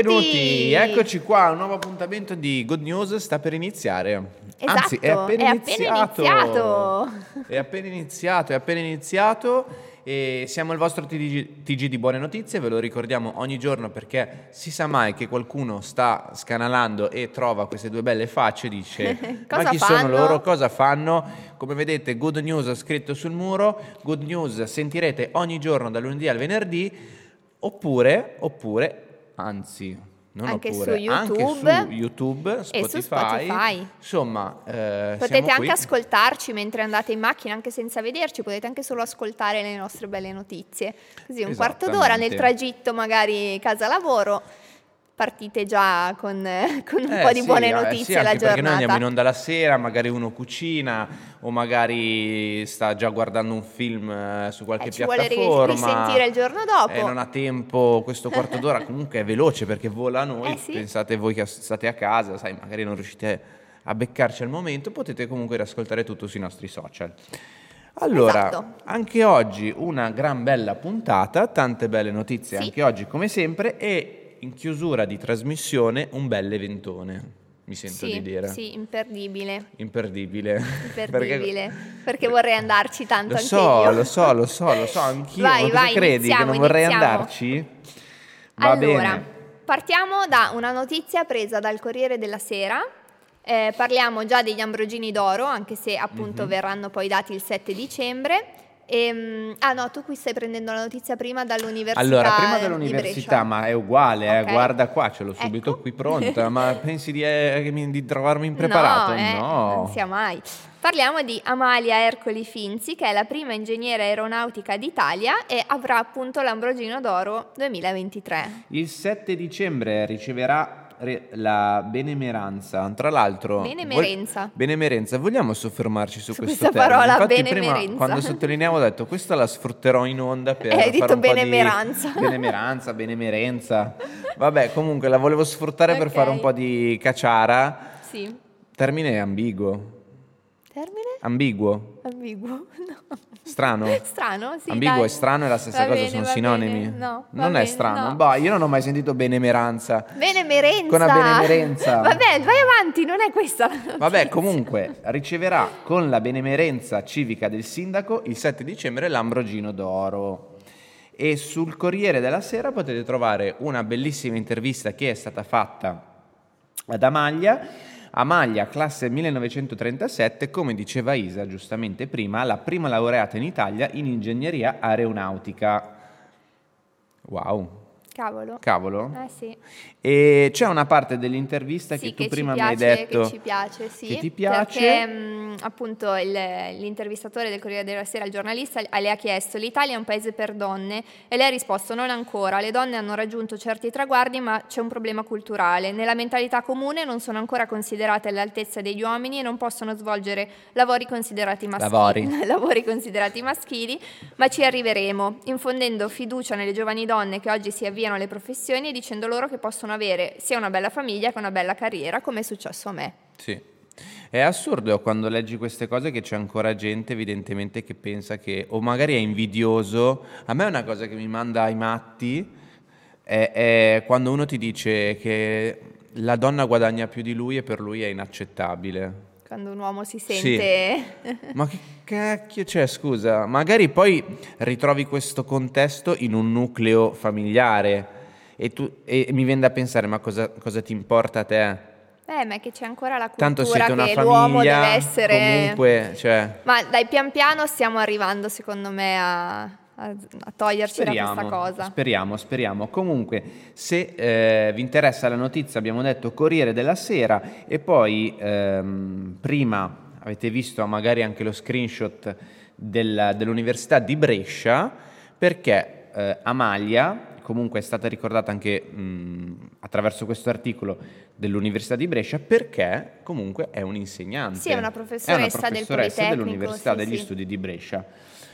Benvenuti, eccoci qua, un nuovo appuntamento di Good News sta per iniziare. Esatto, Anzi, è appena è appena iniziato. iniziato. È appena iniziato, è appena iniziato e siamo il vostro TG, TG di buone notizie, ve lo ricordiamo ogni giorno perché si sa mai che qualcuno sta scanalando e trova queste due belle facce e dice ma chi sono fanno?" loro, cosa fanno? Come vedete Good News scritto sul muro, Good News sentirete ogni giorno dal lunedì al venerdì oppure, oppure anzi, non Anche oppure, su anche YouTube su YouTube, e su Spotify. Spotify. Insomma, eh, Potete anche qui. ascoltarci mentre andate in macchina, anche senza vederci, potete anche solo ascoltare le nostre belle notizie. Così un quarto d'ora nel tragitto, magari casa-lavoro, partite già con, eh, con un Eh, po' di sì, buone eh, notizie sì, alla anche perché noi andiamo in giornata. onda la sera, magari uno cucina o magari sta già guardando un film eh, su qualche Eh, ci vuole ri- piattaforma risentire il giorno dopo. e non ha tempo questo quarto d'ora, comunque è veloce perché vola a noi, Eh, sì. pensate voi che state a casa, sai, magari non riuscite a beccarci al momento, potete comunque riascoltare tutto sui nostri social. Allora, Esatto. anche oggi una gran bella puntata, tante belle notizie anche oggi come sempre e in chiusura di trasmissione un bel eventone, mi sento Sì, di dire. sì, imperdibile. Imperdibile. Imperdibile. Perché, vorrei andarci tanto Lo so, lo so, lo so, lo so, anch'io. Vai, ma vai, credi iniziamo, che non vorrei iniziamo. andarci? Va allora, bene. partiamo da una notizia presa dal Corriere della Sera. Eh, parliamo già degli Ambrogini d'Oro, anche se appunto Mhm. verranno poi dati il 7 dicembre. Ehm, ah no, tu qui stai prendendo la notizia prima dall'università. Allora, prima Brescia. ma è uguale, eh, Ok. guarda qua, ce l'ho subito Ecco. qui pronta, ma pensi di, eh, di trovarmi impreparato? No, eh, No. non sia mai. Parliamo di Amalia Ercoli Finzi, che è la prima ingegnere aeronautica d'Italia e avrà appunto l'Ambrogino d'Oro 2023. Il 7 dicembre riceverà re- la benemeranza. Tra l'altro, Benemerenza. vol- benemerenza. Vogliamo soffermarci su, Su questo questa termine? parola, Infatti, benemerenza. prima quando sottolineavo ho detto questa la sfrutterò in onda per hai fare detto un po' di- benemeranza. benemeranza, benemerenza. Vabbè, comunque la volevo sfruttare per Ok. fare un po' di cacciara. Sì. Termine ambiguo. Termine? Ambiguo. Ambiguo? No. Strano. Strano, sì. Ambiguo dai. e strano è la stessa Va cosa, bene, sono sinonimi. bene. No, non è bene, strano. no. Bah, io non ho mai sentito benemeranza. Benemerenza. Con la benemerenza. Vabbè, vai avanti, non è questa. Vabbè, comunque riceverà con la benemerenza civica del sindaco il 7 dicembre l'Ambrogino d'Oro. E sul Corriere della Sera potete trovare una bellissima intervista che è stata fatta ad Amalia. Amalia, classe 1937, come diceva Isa giustamente prima, la prima laureata in Italia in ingegneria aeronautica. Wow, Cavolo. cavolo. Eh sì. E c'è una parte dell'intervista Sì, che tu che prima ci mi hai piace, detto che ci piace, sì. che ti piace. Perché mh, appunto il- l'intervistatore del Corriere della Sera, il giornalista, le ha chiesto: l'Italia è un paese per donne? E lei ha risposto: non ancora. Le donne hanno raggiunto certi traguardi, ma c'è un problema culturale. Nella mentalità comune non sono ancora considerate all'altezza degli uomini e non possono svolgere lavori considerati maschili. Lavori. lavori considerati maschili, ma ci arriveremo, infondendo fiducia nelle giovani donne che oggi si avviano alle professioni e dicendo loro che possono avere sia una bella famiglia che una bella carriera, come è successo a me. Sì. È assurdo quando leggi queste cose che c'è ancora gente evidentemente che pensa che, o magari è invidioso. A me è una cosa che mi manda ai matti, è, è quando uno ti dice che la donna guadagna più di lui e per lui è inaccettabile. Quando un uomo si Sì. sente... Ma che cacchio c'è, scusa? Magari poi ritrovi questo contesto in un nucleo familiare e, tu, e mi viene da pensare, ma cosa, cosa ti importa a te? Eh, ma è che c'è ancora la cultura Tanto siete una che l'uomo famiglia, deve essere... comunque, cioè... Ma dai, pian piano stiamo arrivando, secondo me, a, a- a toglierci da questa cosa. Speriamo, speriamo. Comunque, se eh, vi interessa la notizia, abbiamo detto Corriere della Sera e poi ehm, prima avete visto magari anche lo screenshot del- dell'Università di Brescia perché eh, Amalia, comunque è stata ricordata anche mh, attraverso questo articolo dell'Università di Brescia perché comunque è un'insegnante. Sì, è una professoressa del professoressa Politecnico, dell'Università sì, degli sì. Studi di Brescia.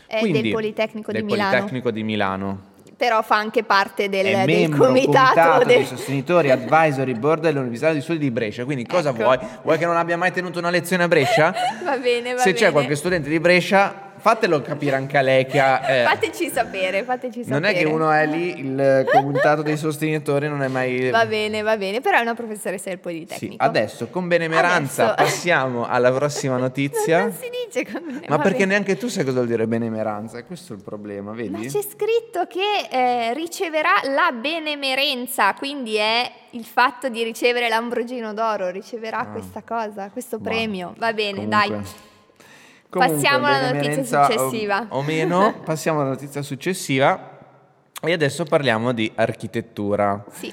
È del Politecnico di del Milano. Politecnico di Milano. Però fa anche parte del, è del comitato, dei del- sostenitori advisory board dell'Università di Studi di Brescia. Quindi cosa Ecco. vuoi? Vuoi che non abbia mai tenuto una lezione a Brescia? Va bene, va Se bene. c'è qualche studente di Brescia, fatelo capire anche a lei che ha, eh, Fateci sapere, fateci sapere. non è che uno è lì, il comitato dei sostenitori non è mai... Va bene, va bene, però è una professoressa del Sì, Politecnico. adesso con benemeranza Adesso. passiamo alla prossima notizia. Non si dice come Ma va perché bene. neanche tu sai cosa vuol dire benemeranza? Questo è il problema, vedi? Ma c'è scritto che eh, riceverà la benemerenza, quindi è il fatto di ricevere l'Ambrogino d'oro, riceverà questa cosa, questo Ah. Ma- premio. Va bene, Comunque- dai. Comunque, Passiamo alla notizia benemerenza o- successiva. O, meno, passiamo alla notizia successiva. E adesso parliamo di architettura. Sì,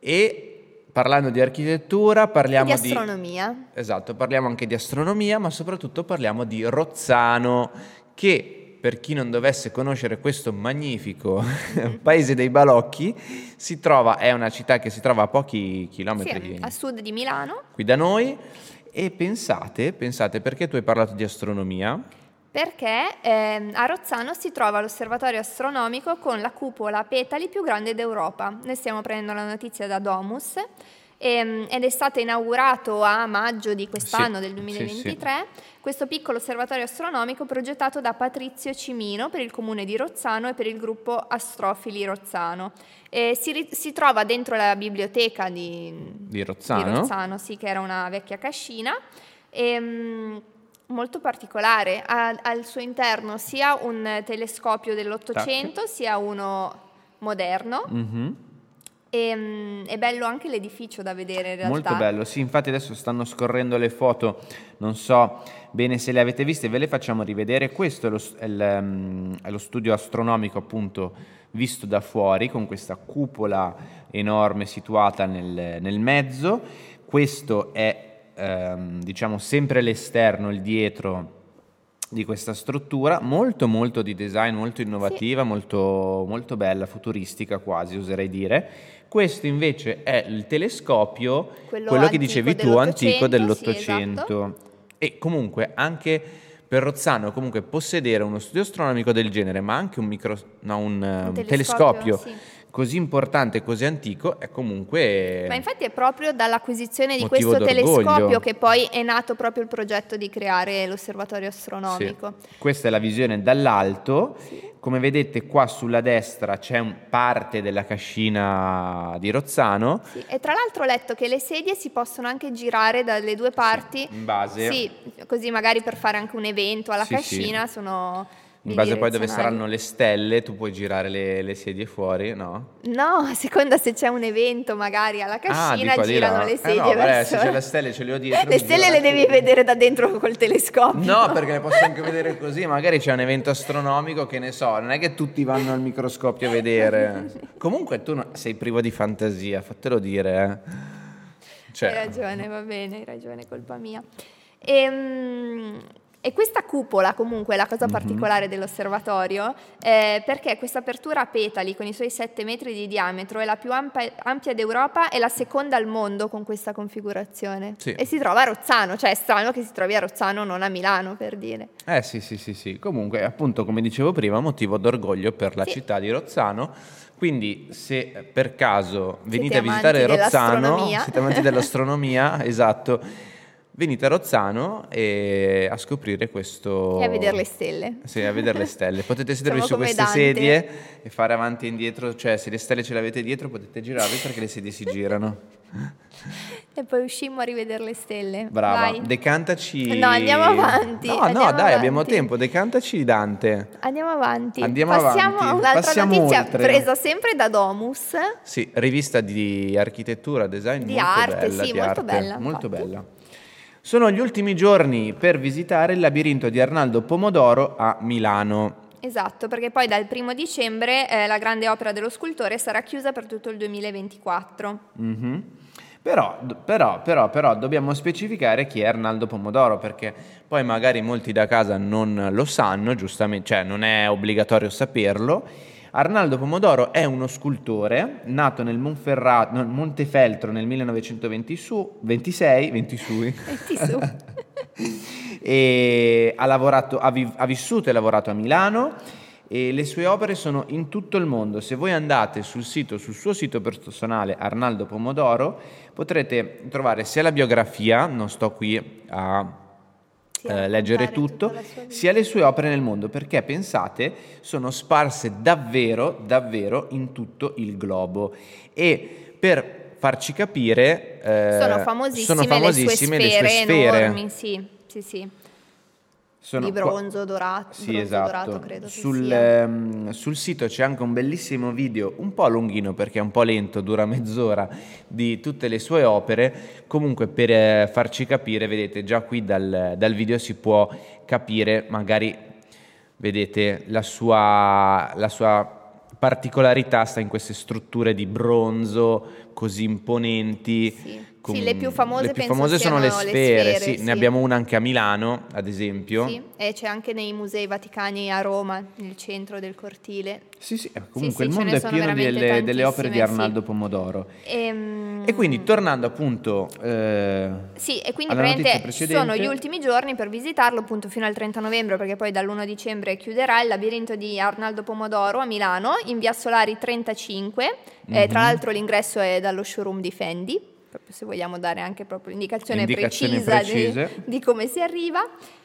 E parlando di architettura, parliamo di di... astronomia. Esatto, parliamo anche di astronomia, ma soprattutto parliamo di Rozzano, che per chi non dovesse conoscere questo magnifico paese dei balocchi, si trova, è una città che si trova a pochi chilometri Sì, a sud di Milano, qui da noi. E pensate, pensate, perché tu hai parlato di astronomia? perché ehm, a Rozzano si trova l'osservatorio astronomico con la cupola a petali più grande d'Europa. Noi stiamo prendendo la notizia da Domus ehm, ed è stato inaugurato a maggio di quest'anno, Sì, del sì, 2023, questo piccolo osservatorio astronomico progettato da Patrizio Cimino per il comune di Rozzano e per il gruppo Astrofili Rozzano. Eh, si, si trova dentro la biblioteca di, Di Rozzano? di Rozzano, sì, che era una vecchia cascina. Ehm, molto particolare, ha al suo interno sia un telescopio dell'Ottocento sia uno moderno. Mhm. Ehm, è bello anche l'edificio da vedere in realtà. Molto bello, sì, infatti adesso stanno scorrendo le foto, non so bene se le avete viste, ve le facciamo rivedere. Questo è lo, è il, ehm, è lo studio astronomico appunto visto da fuori con questa cupola enorme situata nel, nel mezzo. Questo è ehm, diciamo sempre l'esterno, il dietro di questa struttura, molto molto di design, molto innovativa, molto, molto bella, futuristica quasi oserei dire. Questo invece è il telescopio, Quello quello, che dicevi tu, antico dell'Ottocento, sì, esatto. E comunque anche per Rozzano comunque possedere uno studio astronomico del genere, ma anche un, micro, no, un, Un telescopio, sì. Così importante e così antico è comunque... Ma infatti è proprio dall'acquisizione di questo d'orgoglio. telescopio che poi è nato proprio il progetto di creare l'osservatorio Sì. astronomico. Questa è la visione dall'alto. Come vedete qua sulla destra c'è parte della cascina di Rozzano. Sì, E tra l'altro ho letto che le sedie si possono anche girare dalle due parti. in base. Sì, così magari per fare anche un evento alla Sì, sì. cascina sono In base poi dove saranno le stelle, tu puoi girare le, le sedie fuori, no? No, a seconda se c'è un evento magari alla cascina dico di girano le Eh sedie no, vabbè, verso... se c'è le stelle ce le ho dietro. Le stelle le devi vedere da dentro col telescopio. No, perché le posso anche vedere così, magari c'è un evento astronomico che ne so, non è che tutti vanno al microscopio a vedere. Comunque tu no- sei privo di fantasia, fatelo dire. eh. Cioè, Hai ragione, va bene, hai ragione, colpa mia. Ehm, E, questa cupola comunque è la Mhm. cosa particolare dell'osservatorio eh, perché questa apertura a petali con i suoi 7 metri di diametro è la più ampa- ampia d'Europa e la seconda al mondo con questa configurazione. Sì. E si trova a Rozzano, cioè è strano che si trovi a Rozzano, non a Milano per dire. Eh sì, sì, sì, sì. Comunque, appunto, come dicevo prima, motivo d'orgoglio per la Sì. città di Rozzano. Quindi, se per caso venite a amanti visitare Rozzano, siete amanti dell'astronomia, esatto, venite a Rozzano e a scoprire questo... E a vedere le stelle. Sì, a vedere le stelle. Potete sedervi su queste Dante. sedie e fare avanti e indietro, cioè se le stelle ce le avete dietro potete girarvi perché le sedie si girano. E poi uscimmo a rivedere le stelle. Brava, Vai. decantaci. No, andiamo avanti, No, no, andiamo dai, abbiamo avanti. tempo, decantaci Dante. Andiamo avanti. Andiamo Passiamo avanti. a un'altra Passiamo notizia oltre. presa sempre da Domus. Sì, rivista di architettura, design Di arte, bella, sì, di molto arte, bella, molto infatti. bella. Sono gli ultimi giorni per visitare il labirinto di Arnaldo Pomodoro a Milano. Esatto, perché poi dal primo dicembre eh, la grande opera dello scultore sarà chiusa per tutto il 2024. Mhm. Però, però, però, però dobbiamo specificare chi è Arnaldo Pomodoro perché poi magari molti da casa non lo sanno, giustamente, cioè non è obbligatorio saperlo. Arnaldo Pomodoro è uno scultore nato nel Monferrato, no, Montefeltro nel 1926, 20 su, Metti su. e ha, lavorato, ha, vi- ha vissuto e lavorato a Milano e le sue opere sono in tutto il mondo. Se voi andate sul sito, sul suo sito personale Arnaldo Pomodoro, potrete trovare sia la biografia, non sto qui a eh, leggere tutto, sia le sue opere nel mondo, perché pensate, sono sparse davvero, davvero in tutto il globo. E per farci capire, eh, sono famosissime, sono famosissime le sue sfere, le sue sfere. Enormi, sì, sì, sì. Sono di bronzo dorato, sì, bronzo esatto. dorato credo sul, ehm, sul, sito c'è anche un bellissimo video, un po' lunghino perché è un po' lento, dura mezz'ora, di tutte le sue opere. Comunque per eh, farci capire, vedete già qui dal, dal video si può capire magari, vedete, la sua, la sua particolarità sta in queste strutture di bronzo così imponenti. Sì. Com- sì, le più famose, le più famose sono le sfere, le sfere sì. ne abbiamo una anche a Milano, ad esempio. Sì, e c'è anche nei musei vaticani a Roma, nel centro del cortile. Sì, sì, eh, comunque il mondo è pieno delle, delle, opere di Arnaldo Pomodoro. E, ehm, e, quindi tornando appunto eh, Sì, e quindi praticamente sono gli ultimi giorni per visitarlo appunto fino al 30 novembre perché poi dall'1 dicembre chiuderà il labirinto di Arnaldo Pomodoro a Milano in via Solari 35, mm-hmm. eh, tra mhm. l'altro l'ingresso è dallo showroom di Fendi proprio se vogliamo dare anche proprio l'indicazione precisa di, di, come si arriva.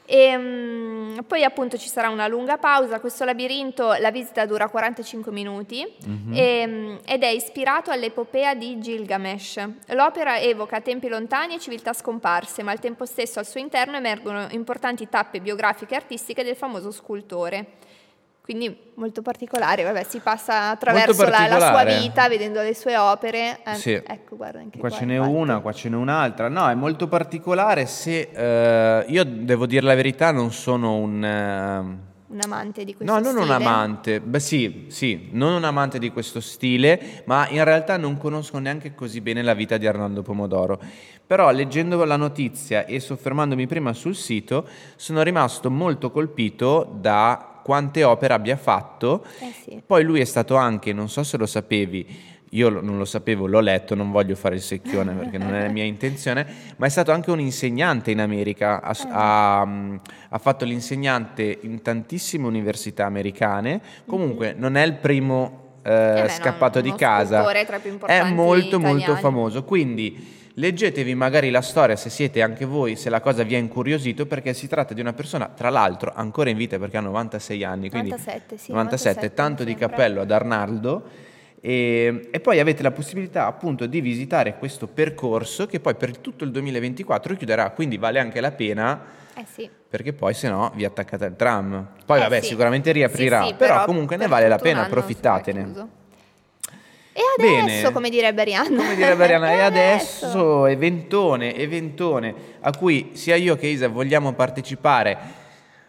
E, um, poi appunto ci sarà una lunga pausa, questo labirinto, la visita dura 45 minuti mm-hmm. e, um, ed è ispirato all'epopea di Gilgamesh. L'opera evoca tempi lontani e civiltà scomparse, ma al tempo stesso al suo interno emergono importanti tappe biografiche e artistiche del famoso scultore. Quindi molto particolare, vabbè, si passa attraverso la, la, sua vita vedendo le sue opere. Eh, sì. Ecco, guarda, anche qua, qua ce n'è infatti. una, qua ce n'è un'altra. No, è molto particolare se eh, io devo dire la verità, non sono un uh, un amante di questo no, stile? No, non un amante, beh sì, sì, non un amante di questo stile, ma in realtà non conosco neanche così bene la vita di Arnaldo Pomodoro. Però leggendo la notizia e soffermandomi prima sul sito, sono rimasto molto colpito da quante opere abbia fatto. Eh sì. Poi lui è stato anche, non so se lo sapevi, io non lo sapevo, l'ho letto, non voglio fare il secchione perché non è la mia intenzione, ma è stato anche un insegnante in America, ha, eh. ha, ha fatto l'insegnante in tantissime università americane, comunque mm-hmm. non è il primo eh, eh beh, scappato no, di casa, è molto italiani. molto famoso, quindi Leggetevi magari la storia se siete anche voi, se la cosa vi ha incuriosito, perché si tratta di una persona, tra l'altro, ancora in vita perché ha 96 anni, quindi 97, sì, 97, 97 tanto di cappello ad Arnaldo. E, e, poi avete la possibilità appunto di visitare questo percorso che poi per tutto il 2024 chiuderà, quindi vale anche la pena eh sì. perché poi se no vi attaccate al tram. Poi eh vabbè sì. sicuramente riaprirà, sì, però, però, comunque ne vale la pena, approfittatene. E adesso, Bene. come direbbe Arianna. Come direbbe Arianna, e adesso, adesso eventone, eventone a cui sia io che Isa vogliamo partecipare.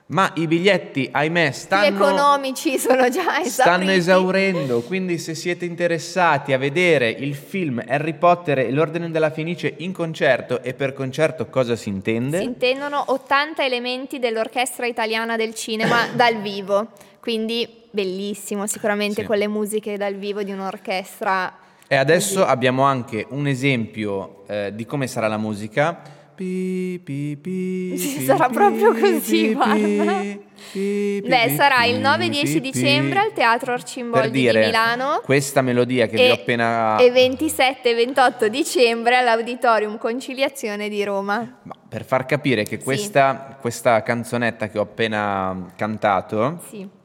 Ma i biglietti, ahimè, stanno, economici sono già esauriti. stanno esaurendo. Quindi, se siete interessati a vedere il film Harry Potter e l'Ordine della Fenice in concerto, e per concerto cosa si intende? Si intendono 80 elementi dell'orchestra italiana del cinema dal vivo. Quindi bellissimo, sicuramente sì. con le musiche dal vivo di un'orchestra. E adesso così. abbiamo anche un esempio eh, di come sarà la musica. Pi, pi, pi, Ci sarà proprio così, guarda. Beh, sarà il 9-10 dicembre al Teatro Arcimboldi dire, di Milano. Questa melodia che e, vi ho appena... E 27-28 dicembre all'Auditorium Conciliazione di Roma. Ma per far capire che questa, sì. questa canzonetta che ho appena cantato... Sì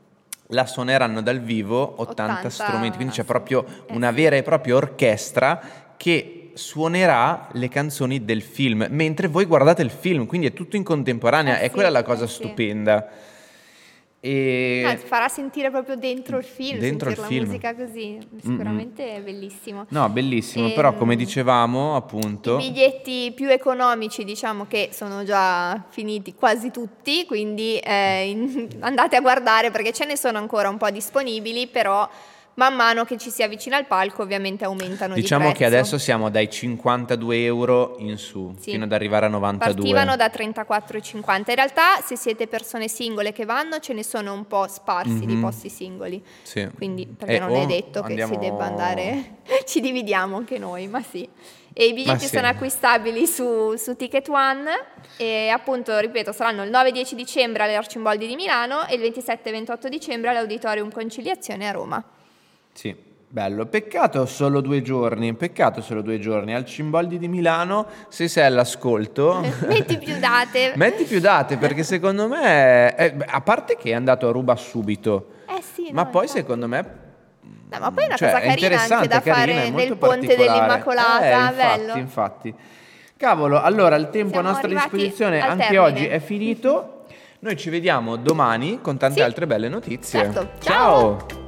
la suoneranno dal vivo 80, 80 strumenti, quindi c'è proprio eh, una vera e propria orchestra che suonerà le canzoni del film mentre voi guardate il film, quindi è tutto in contemporanea, eh, è sì, quella la cosa eh, stupenda. E... No, farà sentire proprio dentro il film, dentro il la film. musica così, sicuramente Mm-mm. è bellissimo. No, bellissimo, e, però come dicevamo appunto... I biglietti più economici diciamo che sono già finiti quasi tutti, quindi eh, in, andate a guardare perché ce ne sono ancora un po' disponibili, però man mano che ci si avvicina al palco ovviamente aumentano diciamo di che adesso siamo dai 52 euro in su sì. fino ad arrivare a 92 partivano da 34,50 in realtà se siete persone singole che vanno ce ne sono un po' sparsi mm-hmm. di mhm. posti singoli sì. quindi perché e non è detto andiamo... che si debba andare ci dividiamo anche noi ma sì e i biglietti sì. sono acquistabili su, su, Ticket One e appunto, ripeto, saranno il 9-10 dicembre alle Arcimboldi di Milano e il 27-28 dicembre all'Auditorium Conciliazione a Roma. Sì. Bello, peccato solo due giorni, peccato solo due giorni. Al Cimboldi di Milano, se sei all'ascolto... metti più date. metti più date, perché secondo me... eh, a parte che è andato a ruba subito, Eh sì, ma no, poi infatti. secondo me... No, ma poi è una cioè, cosa è carina anche interessante, da carina, è fare nel ponte dell'Immacolata, Eh, infatti, bello. infatti. Cavolo, allora il tempo Siamo a nostra disposizione anche termine. oggi è finito. Noi ci vediamo domani con tante Sì. altre belle notizie. Certo. Ciao. Ciao.